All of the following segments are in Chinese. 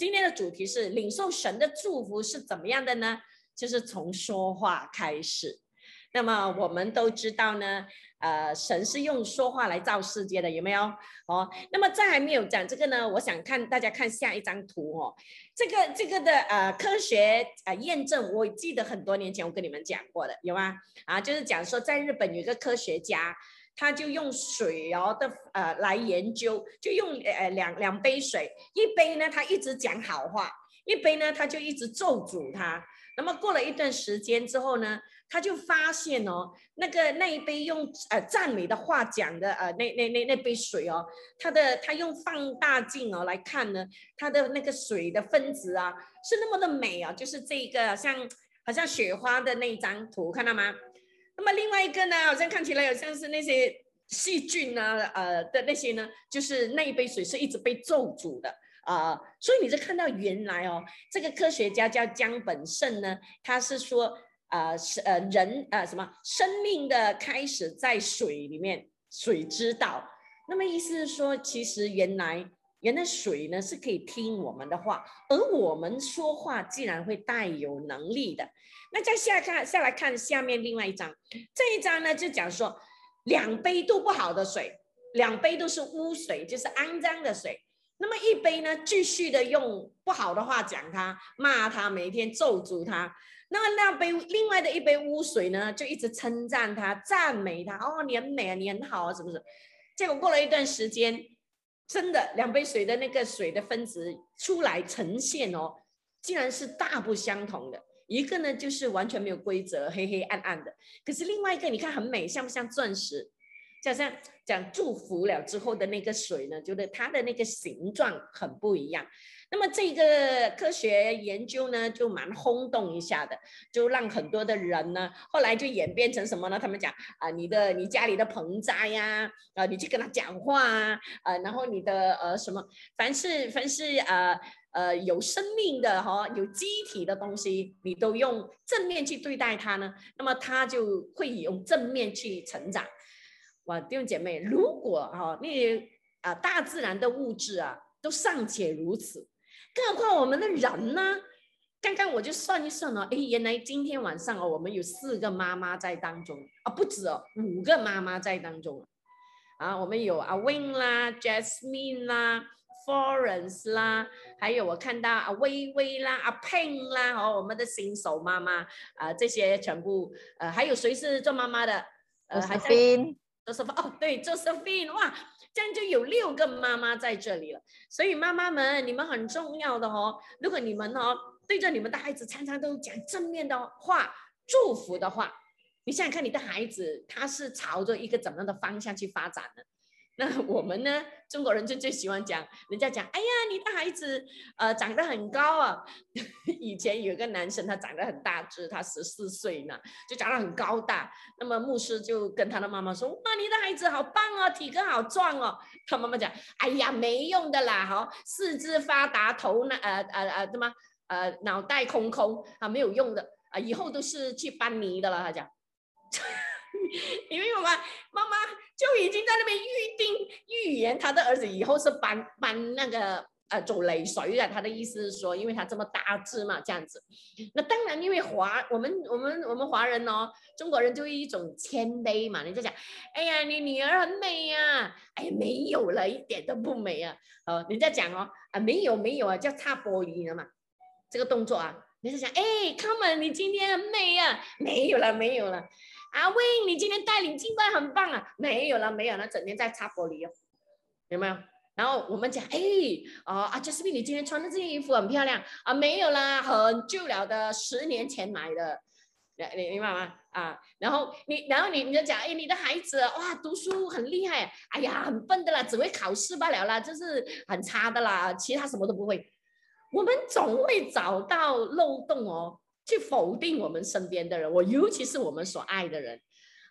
今天的主题是领受神的祝福是怎么样的呢？就是从说话开始。那么我们都知道呢，呃，神是用说话来造世界的，有没有？哦，那么在还没有讲这个呢，我想看大家看下一张图哦。这个这个的呃科学呃验证，我记得很多年前我跟你们讲过的，有吗？啊，就是讲说在日本有一个科学家，他就用水哦的呃来研究，就用呃两两杯水，一杯呢他一直讲好话，一杯呢他就一直咒诅他。那么过了一段时间之后呢？他就发现哦，那个那一杯用呃赞美的话讲的呃那那那那杯水哦，他的他用放大镜哦来看呢，它的那个水的分子啊是那么的美啊，就是这个像好像雪花的那张图看到吗？那么另外一个呢，好像看起来好像是那些细菌啊呃的那些呢，就是那一杯水是一直被咒诅的啊，所以你就看到原来哦，这个科学家叫江本胜呢，他是说。啊，是呃人呃什么生命的开始在水里面，水知道。那么意思是说，其实原来原来水呢是可以听我们的话，而我们说话既然会带有能力的。那再下看下来看下面另外一张，这一张呢就讲说，两杯都不好的水，两杯都是污水，就是肮脏的水。那么一杯呢继续的用不好的话讲他，骂他，每天咒诅他。那么那杯另外的一杯污水呢，就一直称赞他、赞美他。哦，你很美啊，你很好啊，是不是？结果过了一段时间，真的两杯水的那个水的分子出来呈现哦，竟然是大不相同的。一个呢就是完全没有规则，黑黑暗暗的；可是另外一个你看很美，像不像钻石？就像讲祝福了之后的那个水呢，觉得它的那个形状很不一样。那么这个科学研究呢，就蛮轰动一下的，就让很多的人呢，后来就演变成什么呢？他们讲啊，你的你家里的盆栽呀，啊，你去跟他讲话啊，呃，然后你的呃什么，凡是凡是呃呃有生命的哈，有机体的东西，你都用正面去对待它呢，那么它就会用正面去成长。哇，弟兄姐妹，如果哈那些啊大自然的物质啊都尚且如此。更何况我们的人呢？刚刚我就算一算哦，哎，原来今天晚上哦，我们有四个妈妈在当中啊，不止哦，五个妈妈在当中啊。我们有阿 Win 啦、Jasmine 啦、Florence 啦，还有我看到阿微微啦、阿 Pen 啦，哦，我们的新手妈妈啊，这些全部呃，还有谁是做妈妈的？呃，还 Josephine，哦，对，Josephine，哇。这样就有六个妈妈在这里了，所以妈妈们，你们很重要的哦。如果你们哦对着你们的孩子常常都讲正面的话、祝福的话，你想想看，你的孩子他是朝着一个怎么样的方向去发展呢？那 我们呢？中国人就最喜欢讲，人家讲，哎呀，你的孩子呃长得很高啊。以前有个男生，他长得很大只，他十四岁呢，就长得很高大。那么牧师就跟他的妈妈说，哇，你的孩子好棒哦，体格好壮哦。他妈妈讲，哎呀，没用的啦，哈，四肢发达，头呢，呃呃呃，怎么，呃，脑袋空空啊，没有用的啊，以后都是去搬泥的了。他讲，因为什么？妈妈。就已经在那边预定预言，他的儿子以后是搬搬那个呃走雷水的。他的意思是说，因为他这么大只嘛，这样子。那当然，因为华我们我们我们华人哦，中国人就一种谦卑嘛。人家讲，哎呀，你女儿很美呀，哎呀，没有了，一点都不美啊。哦，人家讲哦，啊，没有没有啊，叫擦玻璃了嘛。这个动作啊，人家讲，哎，come on，你今天很美呀，没有了，没有了。阿威，你今天带领敬拜很棒啊！没有了，没有了，整天在擦玻璃哦，有没有？然后我们讲，哎，哦，阿 Jasmine，你今天穿的这件衣服很漂亮啊！没有啦，很旧了的，十年前买的，你明白吗？啊，然后你，然后你你就讲，哎，你的孩子哇，读书很厉害，哎呀，很笨的啦，只会考试罢了啦，就是很差的啦，其他什么都不会。我们总会找到漏洞哦。去否定我们身边的人，我尤其是我们所爱的人，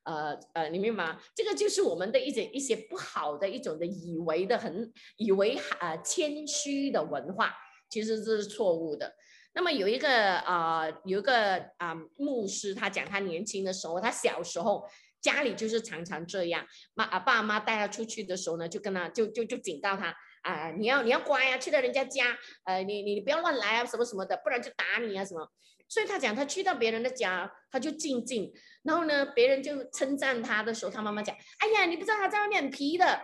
呃呃，你明白吗？这个就是我们的一些一些不好的一种的以为的很以为啊谦虚的文化，其实这是错误的。那么有一个啊有一个啊牧师，他讲他年轻的时候，他小时候家里就是常常这样，妈啊爸妈带他出去的时候呢，就跟他就就就警告他啊，你要你要乖啊，去到人家家，呃，你你不要乱来啊，什么什么的，不然就打你啊什么。所以他讲，他去到别人的家，他就静静，然后呢，别人就称赞他的时候，他妈妈讲，哎呀，你不知道他在外面很皮的。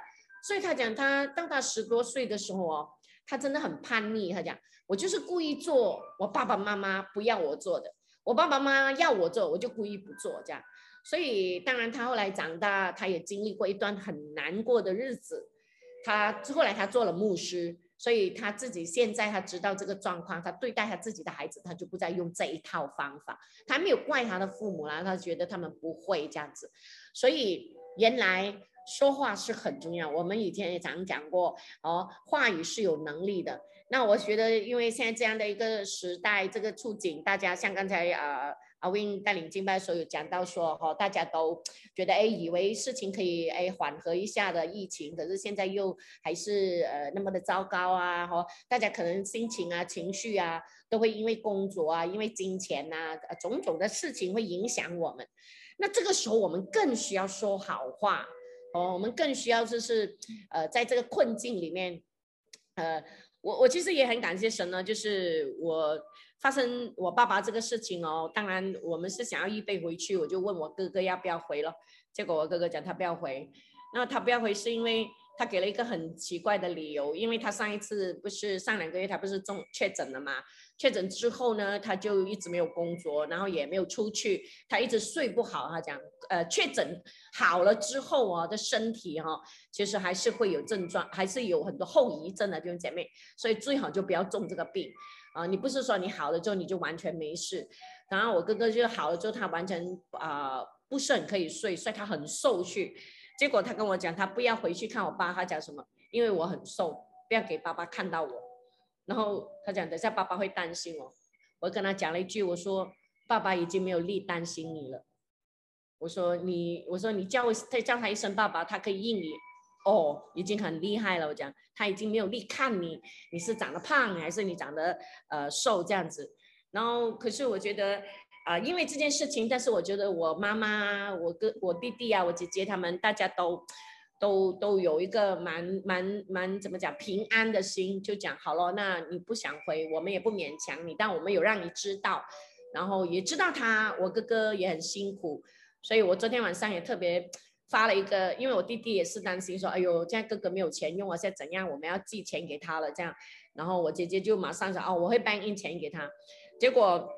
所以他讲，他当他十多岁的时候哦，他真的很叛逆。他讲，我就是故意做我爸爸妈妈不要我做的，我爸爸妈妈要我做，我就故意不做这样。所以当然他后来长大，他也经历过一段很难过的日子。他后来他做了牧师，所以他自己现在他知道这个状况，他对待他自己的孩子，他就不再用这一套方法。他没有怪他的父母啦，他觉得他们不会这样子。所以原来。说话是很重要，我们以前也常讲过哦，话语是有能力的。那我觉得，因为现在这样的一个时代，这个处境，大家像刚才呃阿 Win 带领敬拜的时候有讲到说，哈，大家都觉得哎，以为事情可以哎缓和一下的疫情，可是现在又还是呃那么的糟糕啊，哈，大家可能心情啊、情绪啊，都会因为工作啊、因为金钱呐，种种的事情会影响我们。那这个时候，我们更需要说好话。哦，我们更需要就是，呃，在这个困境里面，呃，我我其实也很感谢神呢，就是我发生我爸爸这个事情哦，当然我们是想要预备回去，我就问我哥哥要不要回了，结果我哥哥讲他不要回，那他不要回是因为。他给了一个很奇怪的理由，因为他上一次不是上两个月他不是中确诊了嘛？确诊之后呢，他就一直没有工作，然后也没有出去，他一直睡不好。他讲，呃，确诊好了之后啊，的身体哈，其实还是会有症状，还是有很多后遗症的，弟兄姐妹，所以最好就不要中这个病啊！你不是说你好了之后你就完全没事。然后我哥哥就好了之后，他完全啊不是很可以睡，所以他很瘦去。结果他跟我讲，他不要回去看我爸。他讲什么？因为我很瘦，不要给爸爸看到我。然后他讲，等下爸爸会担心我。我跟他讲了一句，我说爸爸已经没有力担心你了。我说你，我说你叫我再叫他一声爸爸，他可以应你。哦，已经很厉害了。我讲他已经没有力看你，你是长得胖还是你长得呃瘦这样子。然后可是我觉得。啊，因为这件事情，但是我觉得我妈妈、我哥、我弟弟啊、我姐姐他们，大家都都都有一个蛮蛮蛮怎么讲平安的心，就讲好了。那你不想回，我们也不勉强你，但我们有让你知道，然后也知道他，我哥哥也很辛苦，所以我昨天晚上也特别发了一个，因为我弟弟也是担心说，哎呦，现在哥哥没有钱用啊，现在怎样？我们要寄钱给他了，这样，然后我姐姐就马上说，哦，我会搬运钱给他，结果。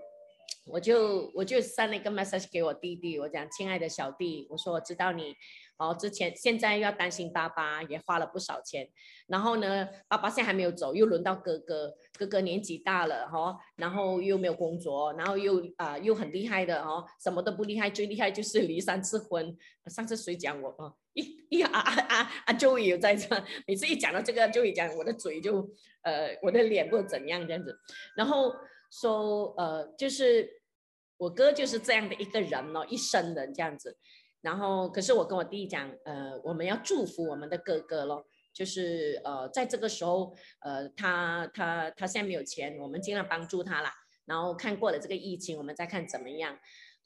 我就我就 send 了一个 message 给我弟弟，我讲亲爱的小弟，我说我知道你哦，之前现在要担心爸爸，也花了不少钱，然后呢，爸爸现在还没有走，又轮到哥哥，哥哥年纪大了哈，然后又没有工作，然后又啊又很厉害的哦，什么都不厉害，最厉害就是离三次婚。上次谁讲我啊？一一啊啊啊啊，Joey 有在这，每次一讲到这个，Joey 讲我的嘴就呃我的脸不怎样这样子，然后说呃就是。我哥就是这样的一个人哦，一生人这样子。然后，可是我跟我弟讲，呃，我们要祝福我们的哥哥咯，就是呃，在这个时候，呃，他他他现在没有钱，我们尽量帮助他啦。然后看过了这个疫情，我们再看怎么样。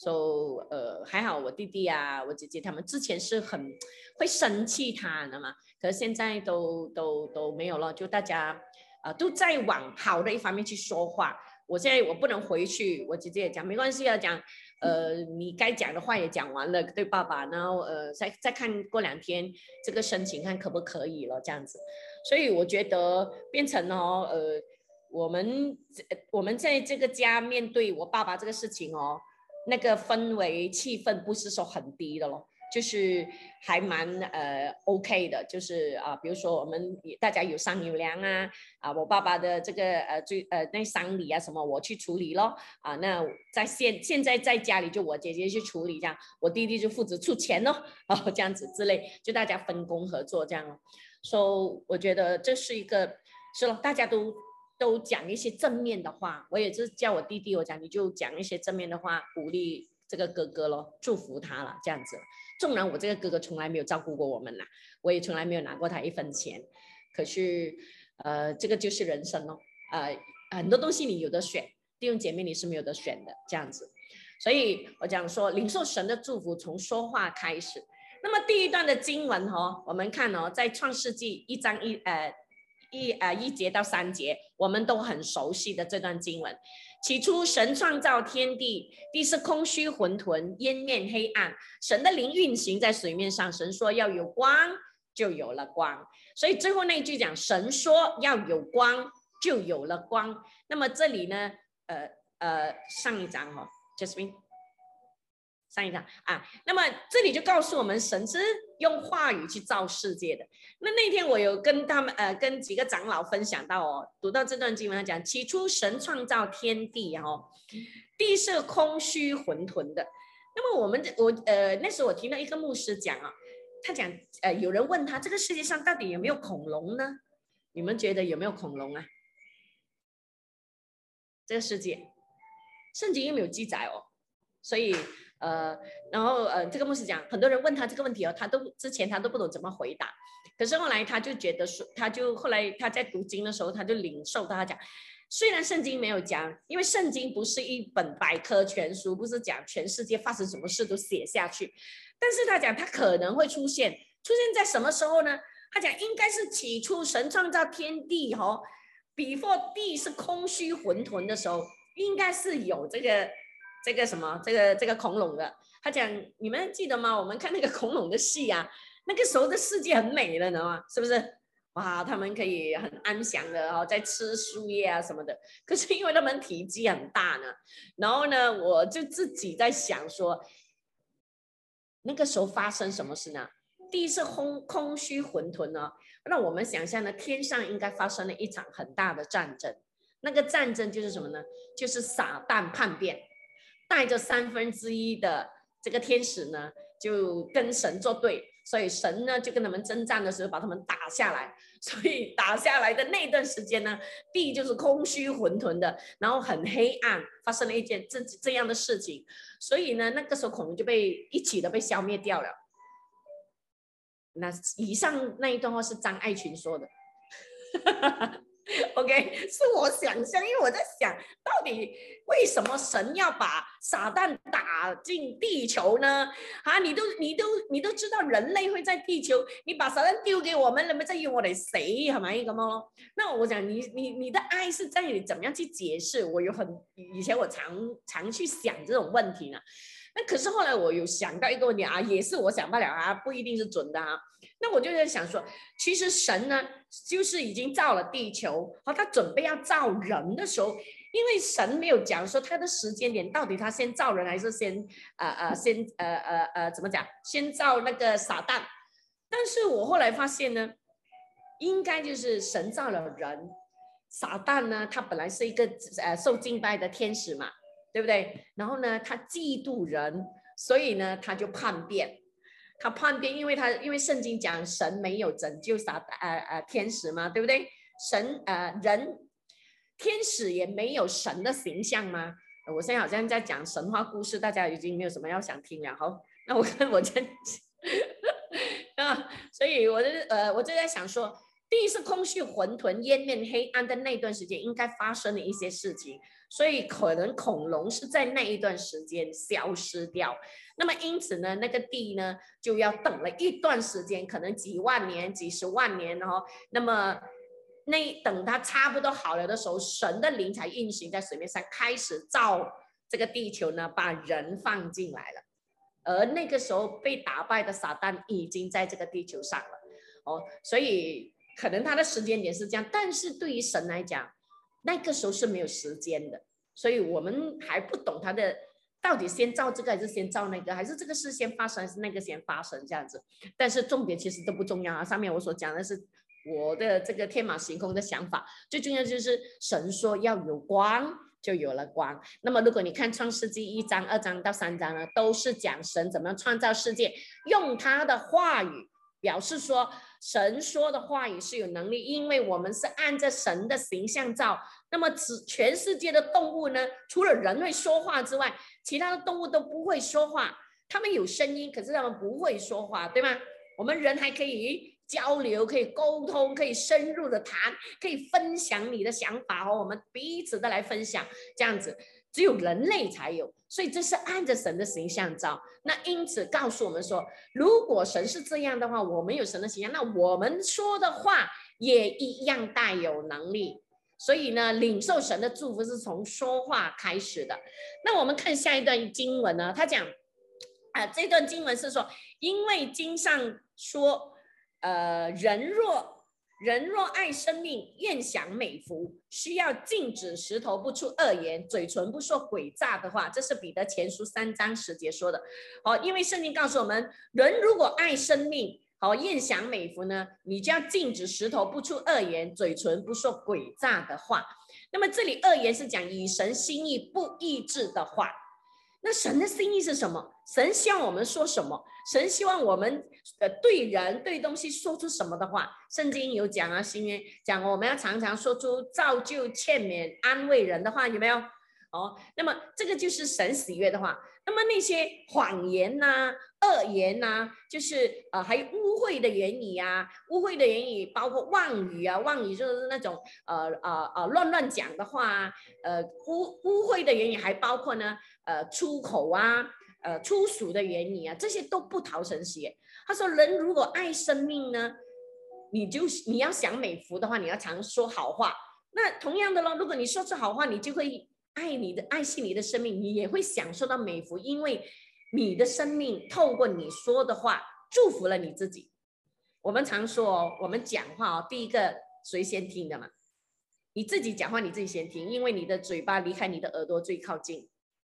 说呃，还好我弟弟啊，我姐姐他们之前是很会生气他的嘛，可是现在都都都没有了，就大家啊都在往好的一方面去说话。我现在我不能回去，我姐姐也讲没关系啊，讲，呃，你该讲的话也讲完了，对爸爸，然后呃，再再看过两天这个申请看可不可以了这样子，所以我觉得变成哦，呃，我们我们在这个家面对我爸爸这个事情哦，那个氛围气氛不是说很低的咯。就是还蛮呃 OK 的，就是啊，比如说我们大家有商有量啊，啊，我爸爸的这个呃最呃那丧礼啊什么我去处理咯，啊，那在现现在在家里就我姐姐去处理这样，我弟弟就负责出钱咯，哦这样子之类，就大家分工合作这样咯，所以我觉得这是一个是咯，大家都都讲一些正面的话，我也是叫我弟弟我讲你就讲一些正面的话鼓励这个哥哥咯，祝福他了这样子。纵然我这个哥哥从来没有照顾过我们呐，我也从来没有拿过他一分钱，可是，呃，这个就是人生咯，呃，很多东西你有的选，弟兄姐妹你是没有得选的这样子，所以我讲说领受神的祝福从说话开始。那么第一段的经文哦，我们看哦，在创世纪一章一呃一呃一节到三节，我们都很熟悉的这段经文。起初，神创造天地，地是空虚混沌，烟面黑暗。神的灵运行在水面上，神说要有光，就有了光。所以最后那一句讲，神说要有光，就有了光。那么这里呢，呃呃，上一章哈，Jasmine。上一章啊，那么这里就告诉我们，神是用话语去造世界的。那那天我有跟他们呃，跟几个长老分享到哦，读到这段经文讲，起初神创造天地哦，地是空虚混沌的。那么我们我呃那时候我听到一个牧师讲啊，他讲呃有人问他这个世界上到底有没有恐龙呢？你们觉得有没有恐龙啊？这个世界圣经又没有记载哦，所以。呃，然后呃，这个牧师讲，很多人问他这个问题哦，他都之前他都不懂怎么回答，可是后来他就觉得说，他就后来他在读经的时候，他就领受到他讲，虽然圣经没有讲，因为圣经不是一本百科全书，不是讲全世界发生什么事都写下去，但是他讲他可能会出现，出现在什么时候呢？他讲应该是起初神创造天地哈，before 地是空虚混沌的时候，应该是有这个。这个什么，这个这个恐龙的，他讲，你们记得吗？我们看那个恐龙的戏啊，那个时候的世界很美了，你知道吗？是不是？哇，他们可以很安详的哦，在吃树叶啊什么的。可是因为他们体积很大呢，然后呢，我就自己在想说，那个时候发生什么事呢？第一是空空虚混沌呢，那我们想象呢，天上应该发生了一场很大的战争。那个战争就是什么呢？就是撒旦叛变。带着三分之一的这个天使呢，就跟神作对，所以神呢就跟他们征战的时候把他们打下来。所以打下来的那段时间呢，地就是空虚混沌的，然后很黑暗，发生了一件这这样的事情。所以呢，那个时候恐龙就被一起的被消灭掉了。那以上那一段话是张爱群说的。哈哈哈 OK，是我想象，因为我在想到底为什么神要把撒旦打进地球呢？啊，你都你都你都知道人类会在地球，你把撒旦丢给我们，人们在用我哋死係咪咁咯？那我讲你你你的爱是在于怎么样去解释？我有很以前我常常去想这种问题呢。那可是后来我有想到一个问题啊，也是我想不了啊，不一定是准的啊。那我就在想说，其实神呢，就是已经造了地球，和他准备要造人的时候，因为神没有讲说他的时间点到底他先造人还是先呃呃先呃呃呃怎么讲，先造那个撒旦。但是我后来发现呢，应该就是神造了人，撒旦呢，他本来是一个呃受敬拜的天使嘛。对不对？然后呢，他嫉妒人，所以呢，他就叛变。他叛变，因为他因为圣经讲神没有拯救啥呃呃天使嘛，对不对？神呃人天使也没有神的形象吗？我现在好像在讲神话故事，大家已经没有什么要想听了。好，那我看 我真啊，所以我就呃我就在想说，地是空虚混沌、烟灭黑暗的那段时间，应该发生了一些事情。所以可能恐龙是在那一段时间消失掉，那么因此呢，那个地呢就要等了一段时间，可能几万年、几十万年哦。那么那等它差不多好了的时候，神的灵才运行在水面上，开始造这个地球呢，把人放进来了。而那个时候被打败的撒旦已经在这个地球上了哦，所以可能它的时间点是这样，但是对于神来讲。那个时候是没有时间的，所以我们还不懂他的到底先造这个还是先造那个，还是这个事先发生还是那个先发生这样子。但是重点其实都不重要啊，上面我所讲的是我的这个天马行空的想法，最重要就是神说要有光，就有了光。那么如果你看创世纪一章、二章到三章呢，都是讲神怎么样创造世界，用他的话语表示说。神说的话语是有能力，因为我们是按着神的形象造。那么，只全世界的动物呢，除了人类说话之外，其他的动物都不会说话。它们有声音，可是它们不会说话，对吗？我们人还可以交流，可以沟通，可以深入的谈，可以分享你的想法和我们彼此的来分享，这样子。只有人类才有，所以这是按着神的形象造。那因此告诉我们说，如果神是这样的话，我们有神的形象，那我们说的话也一样带有能力。所以呢，领受神的祝福是从说话开始的。那我们看下一段经文呢，他讲啊，这段经文是说，因为经上说，呃，人若人若爱生命，愿享美福，需要禁止石头不出恶言，嘴唇不说诡诈的话。这是彼得前书三章十节说的。好，因为圣经告诉我们，人如果爱生命。好，愿享美福呢？你就要禁止石头不出恶言，嘴唇不说诡诈的话。那么这里恶言是讲以神心意不抑制的话。那神的心意是什么？神希望我们说什么？神希望我们呃对人对东西说出什么的话？圣经有讲啊，新约讲我们要常常说出造就、劝勉、安慰人的话，有没有？哦，那么这个就是神喜悦的话。那么那些谎言呐、恶言呐，就是呃还有污秽的言语啊，污秽的言语包括妄语啊，妄语就是那种呃呃呃乱乱讲的话啊，呃污污秽的言语还包括呢呃出口啊，呃粗俗的言语啊，这些都不讨神喜。他说人如果爱生命呢，你就你要想美福的话，你要常说好话。那同样的咯，如果你说出好话，你就会。爱你的爱惜你的生命，你也会享受到美福，因为你的生命透过你说的话祝福了你自己。我们常说，我们讲话哦，第一个谁先听的嘛？你自己讲话，你自己先听，因为你的嘴巴离开你的耳朵最靠近，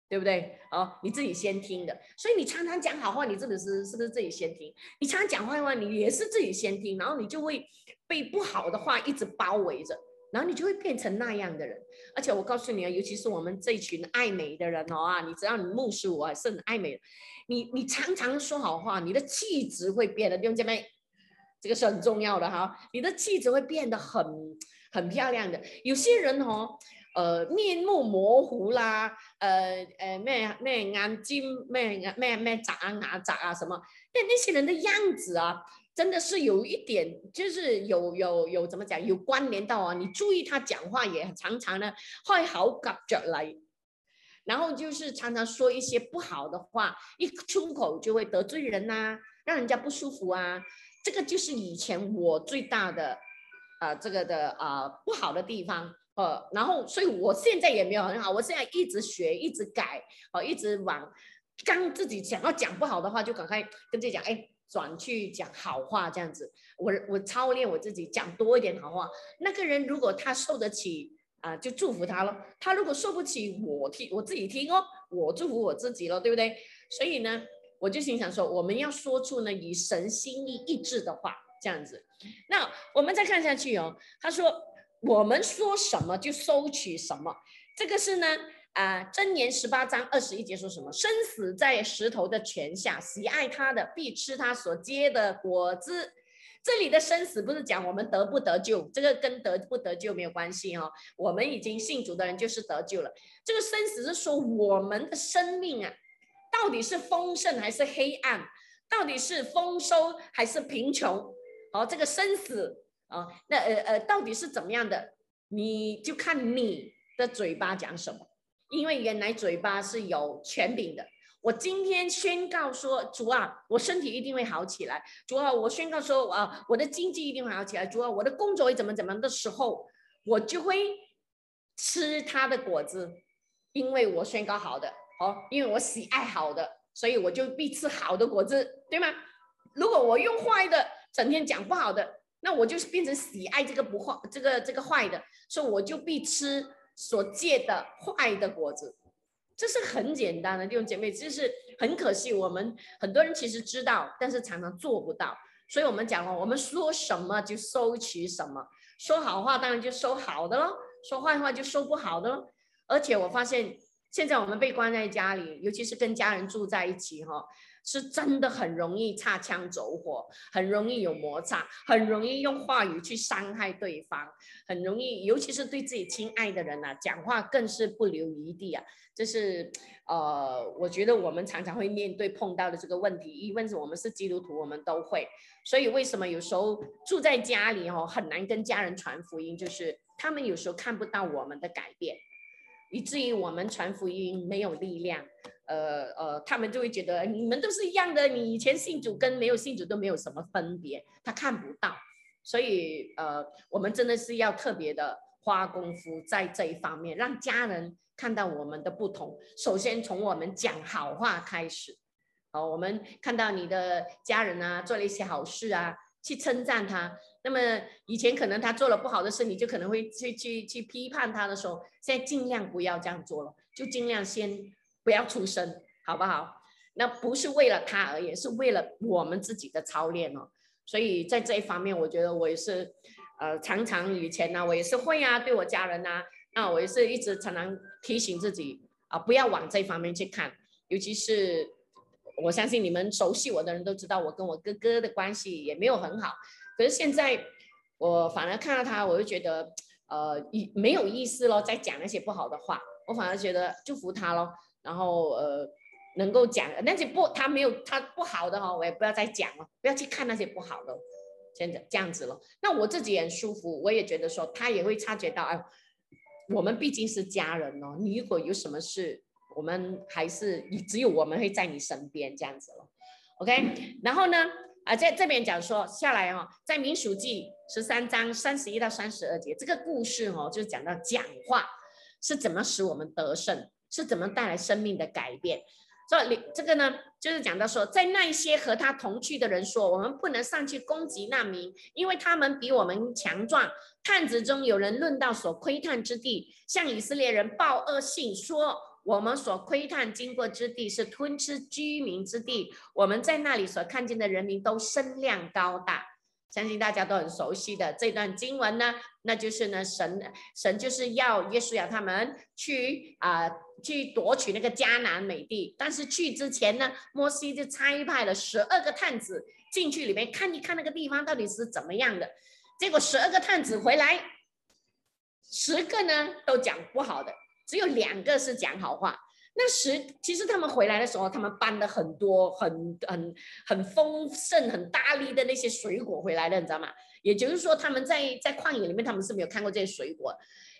对不对？哦，你自己先听的，所以你常常讲好话，你真的是是不是自己先听？你常常讲坏话，你也是自己先听，然后你就会被不好的话一直包围着。然后你就会变成那样的人，而且我告诉你啊，尤其是我们这群爱美的人哦啊，你只要你目视我是很爱美的，你你常常说好话，你的气质会变得，弟兄姐妹，这个是很重要的哈，你的气质会变得很很漂亮的。有些人哦，呃，面目模糊啦，呃呃，咩咩眼睛咩咩咩眨啊眨啊什么，那那些人的样子啊。真的是有一点，就是有有有怎么讲，有关联到啊。你注意他讲话也常常呢会好感觉来，然后就是常常说一些不好的话，一出口就会得罪人呐，让人家不舒服啊。这个就是以前我最大的啊这个的啊不好的地方，呃，然后所以我现在也没有很好，我现在一直学，一直改，哦，一直往刚自己想要讲不好的话，就赶快跟自己讲，哎。转去讲好话，这样子，我我操练我自己讲多一点好话。那个人如果他受得起啊，就祝福他了；他如果受不起，我听我自己听哦，我祝福我自己了，对不对？所以呢，我就心想说，我们要说出呢以神心意意志的话，这样子。那我们再看下去哦，他说我们说什么就收取什么，这个是呢。啊，箴言十八章二十一节说什么？生死在石头的泉下，喜爱他的必吃他所结的果子。这里的生死不是讲我们得不得救，这个跟得不得救没有关系哦。我们已经信主的人就是得救了。这个生死是说我们的生命啊，到底是丰盛还是黑暗？到底是丰收还是贫穷？好，这个生死啊，那呃呃，到底是怎么样的？你就看你的嘴巴讲什么。因为原来嘴巴是有权柄的，我今天宣告说，主啊，我身体一定会好起来。主啊，我宣告说，啊，我的经济一定会好起来。主啊，我的工作会怎么怎么的时候，我就会吃他的果子，因为我宣告好的，哦，因为我喜爱好的，所以我就必吃好的果子，对吗？如果我用坏的，整天讲不好的，那我就是变成喜爱这个不坏，这个这个坏的，所以我就必吃。所借的坏的果子，这是很简单的弟兄姐妹，就是很可惜，我们很多人其实知道，但是常常做不到。所以我们讲了，我们说什么就收取什么，说好话当然就收好的了，说坏话就收不好的了。而且我发现，现在我们被关在家里，尤其是跟家人住在一起哈。是真的很容易擦枪走火，很容易有摩擦，很容易用话语去伤害对方，很容易，尤其是对自己亲爱的人呐，讲话更是不留余地啊。这是呃，我觉得我们常常会面对碰到的这个问题。一问是我们是基督徒，我们都会。所以为什么有时候住在家里哦，很难跟家人传福音，就是他们有时候看不到我们的改变，以至于我们传福音没有力量。呃呃，他们就会觉得你们都是一样的，你以前信主跟没有信主都没有什么分别，他看不到。所以呃，我们真的是要特别的花功夫在这一方面，让家人看到我们的不同。首先从我们讲好话开始，哦，我们看到你的家人啊做了一些好事啊，去称赞他。那么以前可能他做了不好的事，你就可能会去去去批判他的时候，现在尽量不要这样做了，就尽量先不要出声，好不好？那不是为了他而已，是为了我们自己的操练哦。所以在这一方面，我觉得我也是，呃，常常以前呢，我也是会啊，对我家人呐，那我也是一直常常提醒自己啊，不要往这方面去看。尤其是我相信你们熟悉我的人都知道，我跟我哥哥的关系也没有很好。可是现在我反而看到他，我就觉得呃，意没有意思咯，在讲那些不好的话，我反而觉得祝福他咯，然后呃。能够讲那些不，他没有他不好的哈，我也不要再讲了，不要去看那些不好的，现在这样子了。那我自己也很舒服，我也觉得说他也会察觉到，哎，我们毕竟是家人哦，你如果有什么事，我们还是只有我们会在你身边这样子了，OK。然后呢，啊，在这边讲说下来哦，在民数记十三章三十一到三十二节，这个故事哦，就是讲到讲话是怎么使我们得胜，是怎么带来生命的改变。这里这个呢，就是讲到说，在那一些和他同去的人说，我们不能上去攻击那民，因为他们比我们强壮。探子中有人论到所窥探之地，向以色列人报恶信，说我们所窥探经过之地是吞吃居民之地，我们在那里所看见的人民都身量高大。相信大家都很熟悉的这段经文呢，那就是呢，神神就是要耶稣亚他们去啊，去夺取那个迦南美地。但是去之前呢，摩西就差派了十二个探子进去里面看一看那个地方到底是怎么样的。结果十二个探子回来，十个呢都讲不好的，只有两个是讲好话。那时其实他们回来的时候，他们搬了很多很很很丰盛、很大力的那些水果回来的，你知道吗？也就是说，他们在在旷野里面，他们是没有看过这些水果，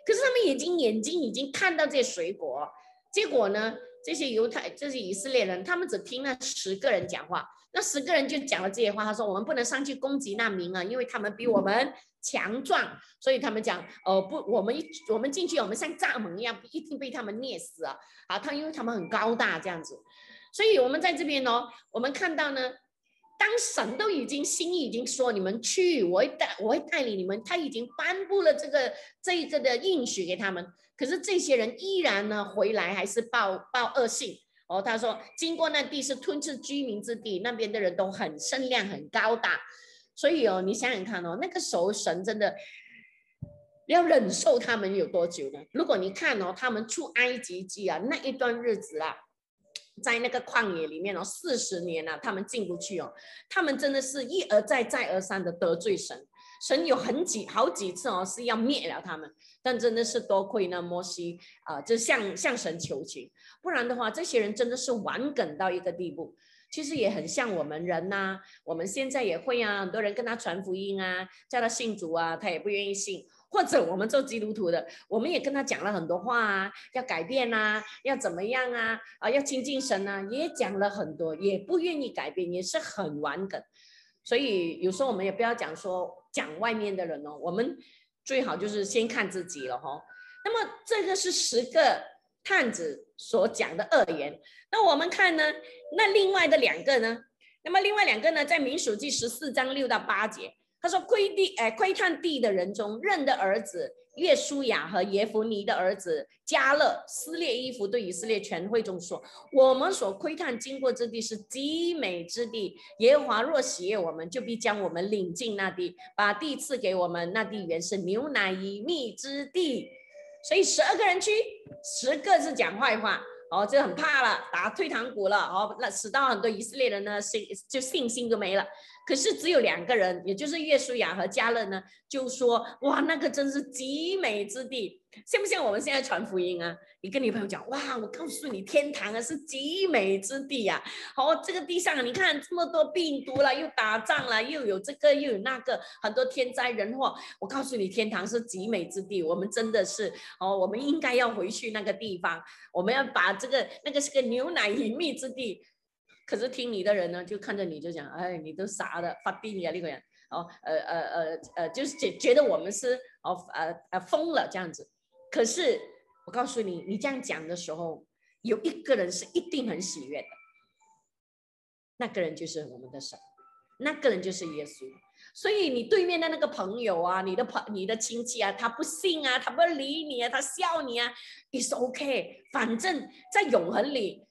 可是他们眼睛眼睛已经看到这些水果。结果呢，这些犹太、这些以色列人，他们只听了十个人讲话，那十个人就讲了这些话。他说：“我们不能上去攻击那民啊，因为他们比我们。”强壮，所以他们讲，呃，不，我们一我们进去，我们像蚱蜢一样，一定被他们虐死啊！好，他因为他们很高大这样子，所以我们在这边呢，我们看到呢，当神都已经心已经说你们去，我会带我会带领你们，他已经颁布了这个这一个的应许给他们，可是这些人依然呢回来还是报报恶信哦，他说经过那地是吞噬居民之地，那边的人都很身量很高大。所以哦，你想想看哦，那个时候神真的要忍受他们有多久呢？如果你看哦，他们出埃及记啊那一段日子啊，在那个旷野里面哦，四十年啊，他们进不去哦，他们真的是一而再再而三的得罪神，神有很几好几次哦是要灭了他们，但真的是多亏呢摩西啊，就向向神求情，不然的话，这些人真的是顽梗到一个地步。其实也很像我们人呐，我们现在也会啊，很多人跟他传福音啊，叫他信主啊，他也不愿意信。或者我们做基督徒的，我们也跟他讲了很多话啊，要改变啊，要怎么样啊，啊，要亲近神啊，也讲了很多，也不愿意改变，也是很顽梗。所以有时候我们也不要讲说讲外面的人哦，我们最好就是先看自己了哈。那么这个是十个探子所讲的恶言。那我们看呢？那另外的两个呢？那么另外两个呢，在民数记十四章六到八节，他说窥地，哎，窥探地的人中，认的儿子约书亚和耶弗尼的儿子加勒撕裂衣服，对以色列全会众说：我们所窥探经过之地是极美之地，耶和华若喜悦我们，就必将我们领进那地，把地赐给我们。那地原是牛奶与蜜之地。所以十二个人去，十个是讲坏话。哦，就很怕了，打退堂鼓了，哦，那使到很多以色列人呢信就信心都没了。可是只有两个人，也就是约书亚和加勒呢，就说哇，那个真是极美之地。像不像我们现在传福音啊？你跟你朋友讲哇，我告诉你，天堂啊是极美之地呀。好，这个地上你看这么多病毒了，又打仗了，又有这个又有那个，很多天灾人祸。我告诉你，天堂是极美之地。我们真的是哦，我们应该要回去那个地方。我们要把这个那个是个牛奶隐秘之地。可是听你的人呢，就看着你就讲，哎，你都傻的发病呀那个人。哦，呃呃呃呃，就是觉觉得我们是哦呃呃疯了这样子。可是我告诉你，你这样讲的时候，有一个人是一定很喜悦的，那个人就是我们的神，那个人就是耶稣。所以你对面的那个朋友啊，你的朋、你的亲戚啊，他不信啊，他不理你啊，他笑你啊，It's OK。反正在永恒里，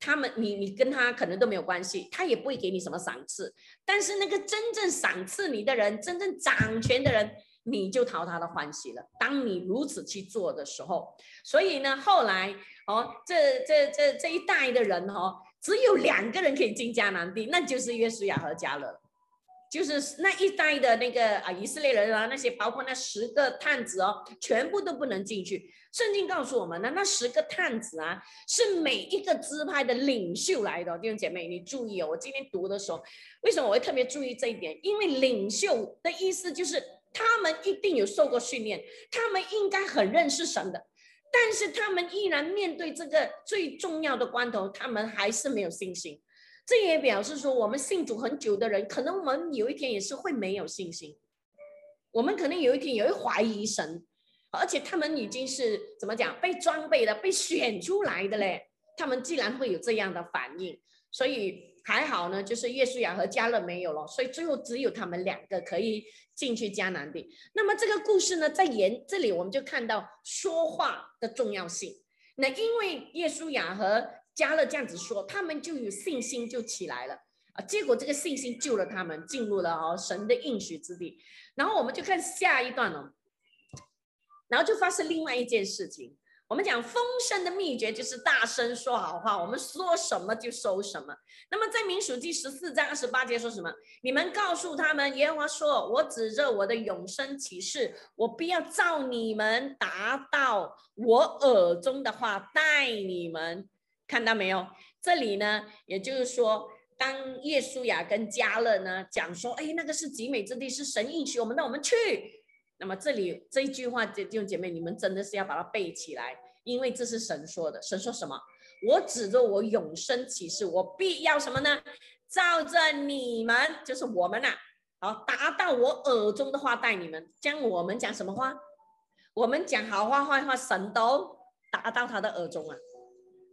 他们你你跟他可能都没有关系，他也不会给你什么赏赐。但是那个真正赏赐你的人，真正掌权的人，你就讨他的欢喜了。当你如此去做的时候，所以呢，后来哦，这这这这一代的人哦，只有两个人可以进迦南地，那就是约书亚和迦勒。就是那一代的那个啊，以色列人啊，那些包括那十个探子哦，全部都不能进去。圣经告诉我们呢，那十个探子啊，是每一个支派的领袖来的。弟兄姐妹，你注意哦，我今天读的时候，为什么我会特别注意这一点？因为领袖的意思就是他们一定有受过训练，他们应该很认识神的，但是他们依然面对这个最重要的关头，他们还是没有信心。这也表示说，我们信主很久的人，可能我们有一天也是会没有信心，我们可能有一天也会怀疑神，而且他们已经是怎么讲被装备的、被选出来的嘞，他们既然会有这样的反应，所以还好呢，就是耶稣亚和加勒没有了，所以最后只有他们两个可以进去迦南地。那么这个故事呢，在言这里我们就看到说话的重要性。那因为耶稣雅和加勒这样子说，他们就有信心就起来了啊！结果这个信心救了他们，进入了哦神的应许之地。然后我们就看下一段了，然后就发生另外一件事情。我们讲丰盛的秘诀就是大声说好话，我们说什么就收什么。那么在民数记十四章二十八节说什么？你们告诉他们，耶和华说：“我指着我的永生启示，我必要照你们达到我耳中的话带你们。”看到没有？这里呢，也就是说，当耶稣雅跟加勒呢讲说：“哎，那个是极美之地，是神应许我们，那我们去。”那么这里这一句话，弟兄姐妹，你们真的是要把它背起来，因为这是神说的。神说什么？我指着我永生启示，我必要什么呢？照着你们，就是我们呐，好达到我耳中的话带你们。将我们讲什么话？我们讲好话坏话，神都达到他的耳中啊。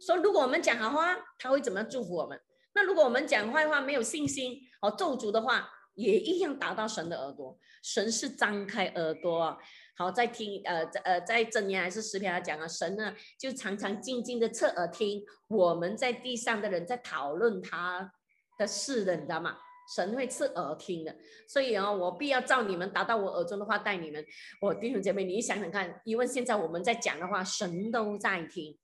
说，如果我们讲好话，他会怎么样祝福我们？那如果我们讲坏话，没有信心，哦，咒诅的话，也一样达到神的耳朵。神是张开耳朵，好在听，呃，呃，在真言还是诗篇他讲啊，神呢就常常静静的侧耳听我们在地上的人在讨论他的事的，你知道吗？神会侧耳听的，所以啊，我必要照你们达到我耳中的话带你们。我弟兄姐妹，你想想看，因为现在我们在讲的话，神都在听。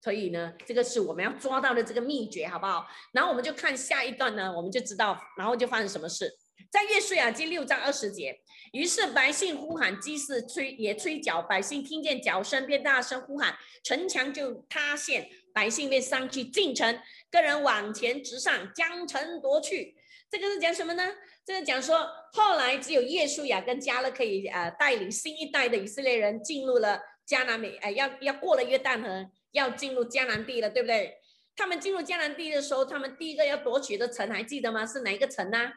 所以呢，这个是我们要抓到的这个秘诀，好不好？然后我们就看下一段呢，我们就知道，然后就发生什么事。在约书亚记六章二十节，于是百姓呼喊，祭司吹也吹角，百姓听见角声，便大声呼喊，城墙就塌陷，百姓便上去进城，个人往前直上，将城夺去。这个是讲什么呢？这个讲说，后来只有耶稣亚跟加勒可以呃带领新一代的以色列人进入了迦南美，哎，要要过了约旦河。要进入迦南地了，对不对？他们进入迦南地的时候，他们第一个要夺取的城还记得吗？是哪一个城呢？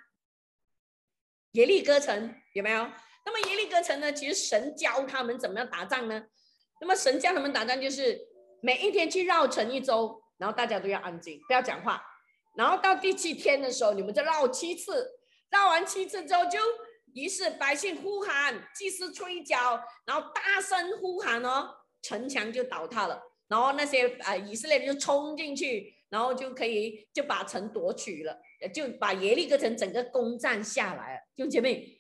耶利哥城有没有？那么耶利哥城呢？其实神教他们怎么样打仗呢？那么神教他们打仗就是每一天去绕城一周，然后大家都要安静，不要讲话。然后到第七天的时候，你们就绕七次，绕完七次之后，就于是百姓呼喊，祭司吹角，然后大声呼喊哦，城墙就倒塌了。然后那些啊以色列人就冲进去，然后就可以就把城夺取了，就把耶利哥城整个攻占下来了。弟兄姐妹，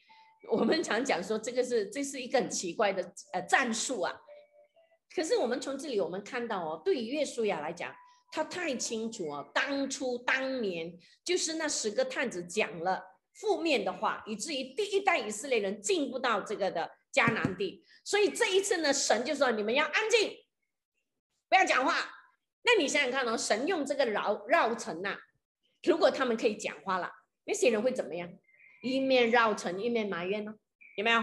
我们常讲说这个是这是一个很奇怪的呃战术啊。可是我们从这里我们看到哦，对于约书亚来讲，他太清楚哦，当初当年就是那十个探子讲了负面的话，以至于第一代以色列人进不到这个的迦南地。所以这一次呢，神就说你们要安静。不要讲话。那你想想看哦，神用这个绕绕城呐，如果他们可以讲话了，那些人会怎么样？一面绕城，一面埋怨呢？有没有？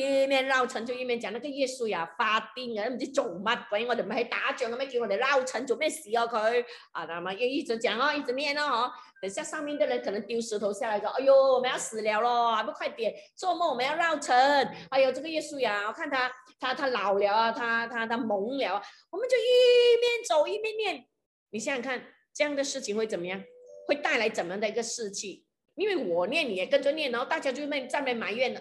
一面绕城就一面讲那个耶稣呀發癲啊，唔知做乜鬼，我哋唔系打仗嘅咩？叫我哋绕城做咩事啊佢？啊，那么又一直讲哦，一直念哦，嗬。等下上面的人可能丢石头下來，說：哎呦，我们要死了咯，还不快点做梦？我们要绕城。哎呦，这个耶稣呀，我看他他他老了啊，他他他懵了，我们就一面走一面念。你想想看，这样的事情会怎么样？会带来怎麼樣的一个士气？因为我念，你也跟着念，然后大家就在在那埋怨了。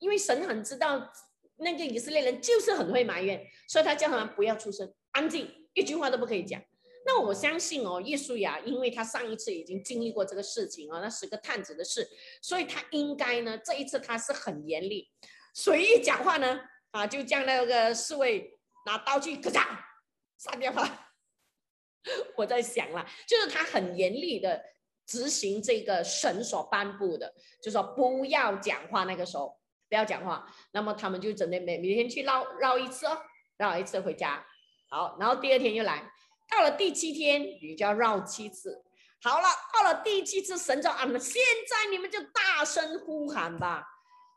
因为神很知道那个以色列人就是很会埋怨，所以他叫他们不要出声，安静，一句话都不可以讲。那我相信哦，耶稣呀，因为他上一次已经经历过这个事情哦，那十个探子的事，所以他应该呢，这一次他是很嚴厲。誰一讲话呢，啊，就叫那个侍卫拿刀去咔嚓杀掉他。我在想啦，就是他很严厉的执行这个神所颁布的，就是說不要讲话，那个时候。不要讲话，那么他们就整天每每天去绕绕一次哦，绕一次回家，好，然后第二天又来，到了第七天，你就要绕七次，好了，到了第七次，神說啊，那现在你们就大声呼喊吧，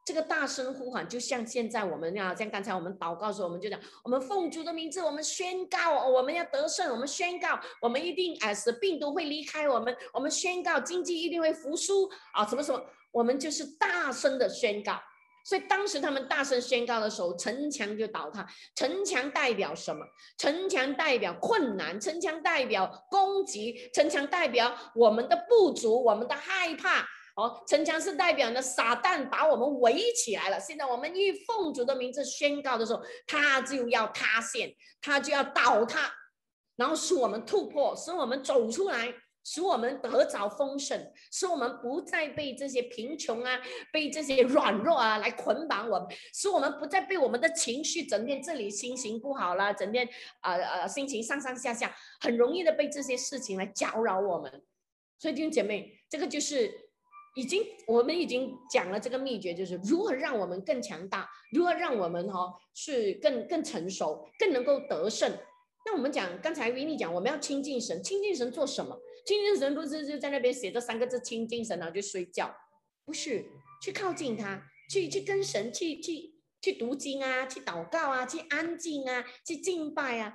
这个大声呼喊就像现在我们啊，像刚才我们祷告的時候，我们就讲，我们奉主的名字，我们宣告，我们要得胜，我们宣告，我们一定啊，使病毒会离开我们，我们宣告经济一定会复苏。啊，什么什么，我们就是大声的宣告。所以当时他们大声宣告的时候，城墙就倒塌。城墙代表什么？城墙代表困难，城墙代表攻击，城墙代表我们的不足，我们的害怕。哦，城墙是代表呢，撒旦把我们围起来了。现在我们以奉主的名字宣告的时候，他就要塌陷，他就要倒塌，然后使我们突破，使我们走出来。使我们得着丰盛，使我们不再被这些贫穷啊、被这些软弱啊来捆绑我们，使我们不再被我们的情绪整天这里心情不好啦，整天啊啊、心情上上下下，很容易的被这些事情来搅扰我们。所以弟兄姐妹，这个就是已经我们已经讲了这个秘诀，就是如何让我们更强大，如何让我们哈、哦、是更更成熟，更能够得胜。那我们讲刚才维尼讲，我们要親近神，親近神做什么？親近神不是就在那边写这三个字清精神，然后就睡觉，不是去靠近他，去去跟神去去去读经啊，去祷告啊，去安静啊，去敬拜啊。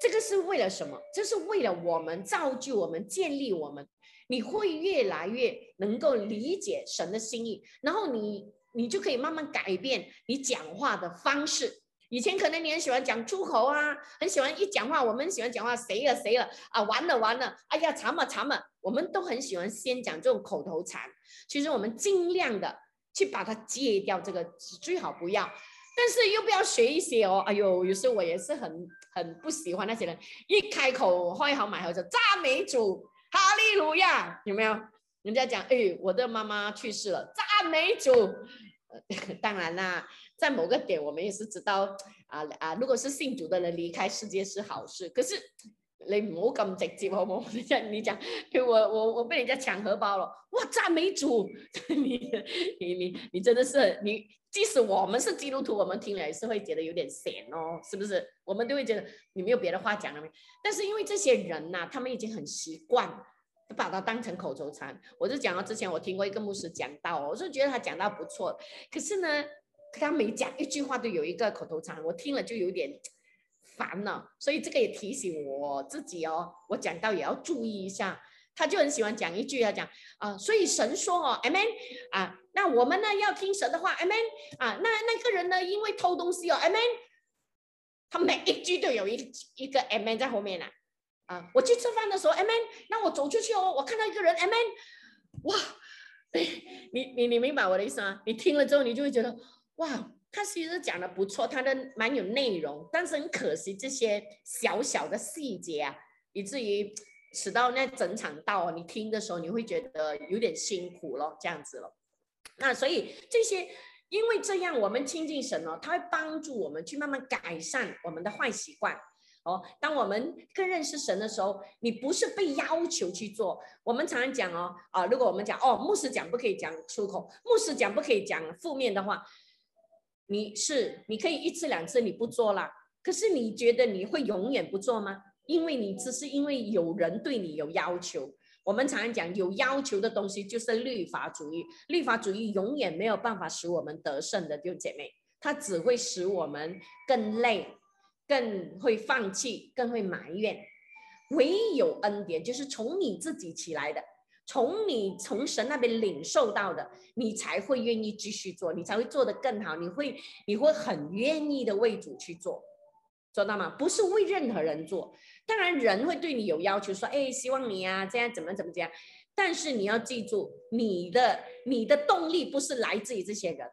这个是为了什么？这是为了我们造就我们建立我们，你会越来越能够理解神的心意，然后你你就可以慢慢改变你讲话的方式。以前可能你很喜欢讲出口啊，很喜欢一讲话，我们喜欢讲话谁了谁了啊，完了完了，哎呀，惨了惨了，我们都很喜欢先讲这种口头禅。其实我们尽量的去把它戒掉，这个最好不要。但是又不要学一些哦，哎呦，有时候我也是很很不喜欢那些人，一开口開口埋口就赞美主，哈利路亚，有没有？人家讲，哎，我的妈妈去世了，赞美主。当然啦。在某个点，我们也是知道啊啊，如果是信主的人离开世界是好事。可是你唔好咁直接好唔好？你讲 你講，我我我被人家抢荷包了，哇！赞美主，你你你你真的是你，即使我们是基督徒，我们听了也是会觉得有点闲哦，是不是？我们都会觉得你没有别的话讲了没？但是因为这些人呐、他们已经很習慣把它当成口头禅。我就讲到之前我听过一个牧师讲到，我就觉得他讲到不错，可是呢。他每讲一句话都有一个口头禅，我听了就有点烦了，所以这个也提醒我自己哦，我讲到也要注意一下。他就很喜欢讲一句，要讲啊，所以神说哦，Amen 啊，那我们呢要听神的话，Amen 啊，那那个人呢因为偷东西哦，Amen，他每一句都有一一个 Amen 在后面呢，啊，我去吃饭的时候，M M，那我走出去哦，我看到一个人，M M 哇，你你你明白我的意思吗？你听了之后，你就会觉得。哇，他其实讲的不错，他的蛮有内容，但是很可惜这些小小的细节啊，以至于使到那整场道你听的时候，你会觉得有点辛苦咯，这样子咯。那所以这些，因为这样我們親近神哦，他会帮助我们去慢慢改善我们的坏习惯哦。当我们更认识神的时候，你不是被要求去做。我们常常讲哦，啊，如果我们讲哦，牧师讲不可以讲出口，牧师讲不可以讲负面的话。你是你可以一次两次你不做了，可是你觉得你会永远不做吗？因为你只是因为有人对你有要求，我们常常讲有要求的东西就是律法主义，律法主义永远没有办法使我们得胜的，弟兄姐妹，它只会使我们更累，更会放弃，更会埋怨。唯有恩典，就是从你自己起来的，从你从神那边领受到的，你才会愿意继续做，你才会做得更好，你会你会很愿意的为主去做。做到吗？不是为任何人做，当然人会对你有要求，说，哎，希望你呀，这样怎么怎么这样。但是你要记住，你的你的动力不是来自于这些人，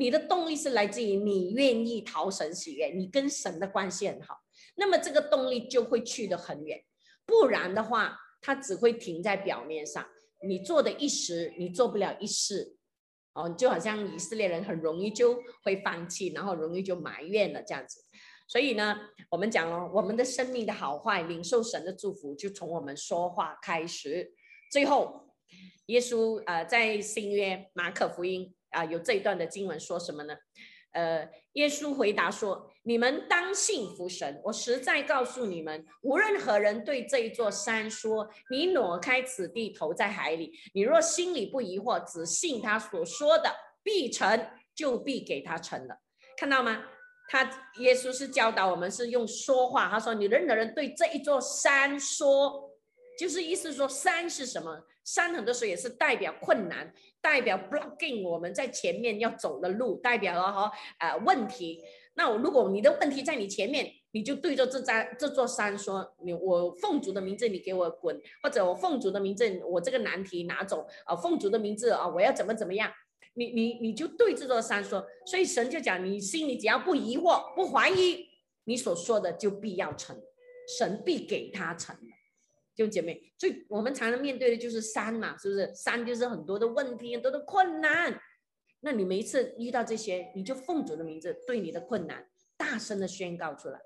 你的动力是来自于你愿意讨神喜悦，你跟神的关系很好，那么这个动力就会去得很远。不然的话，它只会停在表面上，你做的一时，你做不了一世。哦，就好像以色列人很容易就会放弃，然后容易就埋怨了这样子。所以呢，我们讲了，我们的生命的好坏，领受神的祝福，就从我们说话开始。最后，耶稣呃，在新约马可福音啊，有这一段的经文说什么呢？呃，耶稣回答说：“你们当信服神。我实在告诉你们，无论何人对这一座山说：‘你挪开此地，投在海里’，你若心里不疑惑，只信他所说的必成就必给他成了。看到吗？”他耶稣是教导我们是用说话，他说你任何人对这一座山说，就是意思说山是什么？山很多时候也是代表困难，代表 blocking 我们在前面要走的路，代表了哈呃问题。那如果你的问题在你前面，你就对着这山这座山说，你我凤主的名字你给我滚，或者我凤主的名字我这个难题拿走啊，凤主的名字啊我要怎么怎么样。你你你就对这座山说，所以神就讲，你心里只要不疑惑、不怀疑，你所说的就必要成，神必给他成。弟兄姐妹，最我们常常面对的就是山嘛，是不是？山就是很多的问题、很多的困难。那你每一次遇到这些，你就奉主的名字，对你的困难大声的宣告出来。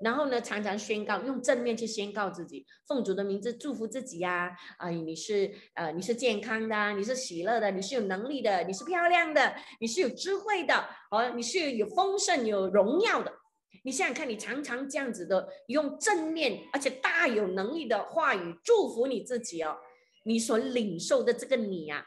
然后呢，常常宣告，用正面去宣告自己，奉主的名字祝福自己呀！啊，你是呃，你是健康的，你是喜乐的，你是有能力的，你是漂亮的，你是有智慧的，哦，你是有丰盛、有荣耀的。你想想看，你常常这样子的用正面而且大有能力的话语祝福你自己哦，你所领受的这个你呀，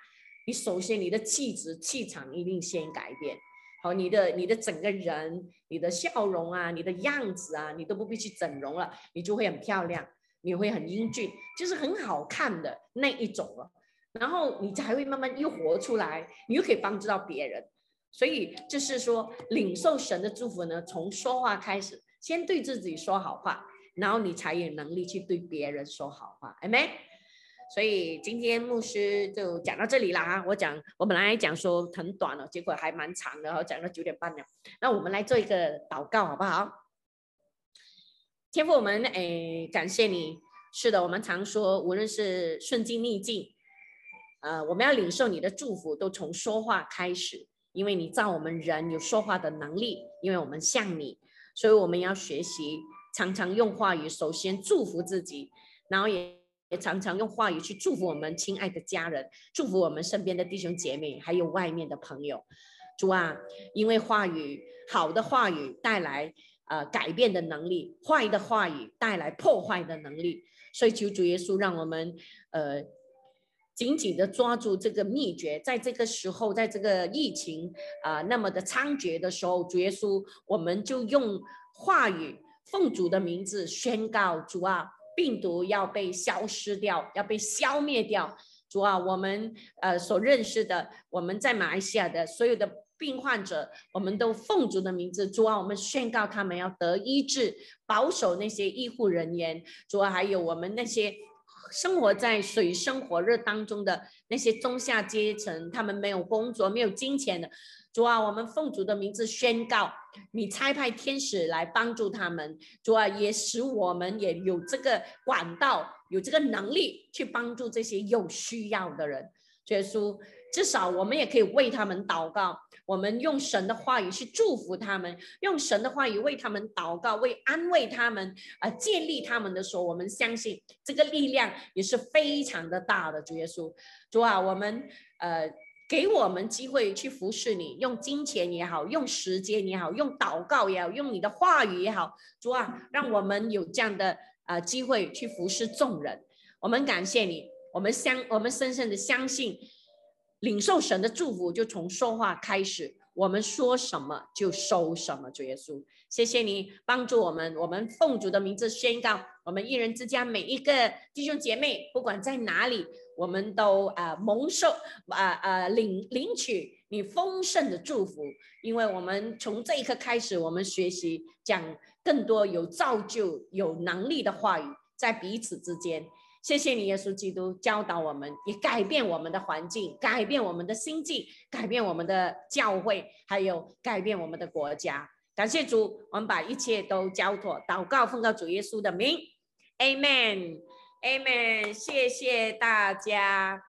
你首先你的气质气场一定先改变。好，你的你的整个人，你的笑容啊，你的样子啊，你都不必去整容了，你就会很漂亮，你会很英俊，就是很好看的那一种了。然后你才会慢慢又活出来，你又可以帮助到别人。所以就是说，领受神的祝福呢，从说话开始，先对自己说好话，然后你才有能力去对别人说好话，阿门。所以今天牧师就讲到这里了啊！我讲，我本来讲说很短了，结果还蛮长的，然后，讲到九点半了。那我们来做一个祷告，好不好？天父，我们诶感谢你。是的，我们常说，无论是顺境逆境，呃，我们要领受你的祝福，都从说话开始，因为你造我们人有说话的能力，因为我们像你，所以我们要学习常常用话语，首先祝福自己，然后也。也常常用话语去祝福我们亲爱的家人，祝福我们身边的弟兄姐妹，还有外面的朋友。主啊，因为话语好的话语带来呃改变的能力，坏的话语带来破坏的能力。所以求主耶稣让我们呃紧紧的抓住这个秘诀，在这个时候，在这个疫情啊那么的猖獗的时候，主耶稣，我们就用话语奉主的名字宣告：主啊。病毒要被消失掉，要被消灭掉。主啊，我们呃所认识的，我们在马来西亚的所有的病患者，我们都奉主的名字。主啊，我们宣告他们要得医治，保守那些医护人员。主啊，还有我们那些生活在水深火热当中的那些中下阶层，他们没有工作、没有金钱的。主啊，我们奉主的名字宣告，你差派天使来帮助他们。主啊，也使我们也有这个管道，有这个能力去帮助这些有需要的人。耶稣，至少我们也可以为他们祷告。我们用神的话语去祝福他们，用神的话语为他们祷告，为安慰他们啊，建立他们的时候，我们相信这个力量也是非常的大的。主耶稣，主啊，我们呃。给我们机会去服侍你，用金钱也好，用时间也好，用祷告也好，用你的话语也好，主啊，让我们有这样的呃机会去服侍众人。我们感谢你，我们相我们深深的相信，领受神的祝福就从说话开始。我们说什么就收什么，主耶稣，谢谢你帮助我们。我们奉主的名字宣告，我们一人之家每一个弟兄姐妹，不管在哪里，我们都啊蒙受啊啊领领取你丰盛的祝福。因为我们从这一刻开始，我们学习讲更多有造就、有能力的话语，在彼此之间。谢谢你，耶稣基督教导我们，也改变我们的环境，改变我们的心境，改变我们的教会，还有改变我们的国家。感谢主，我们把一切都交托，祷告奉告主耶稣的名，Amen，Amen。谢谢大家。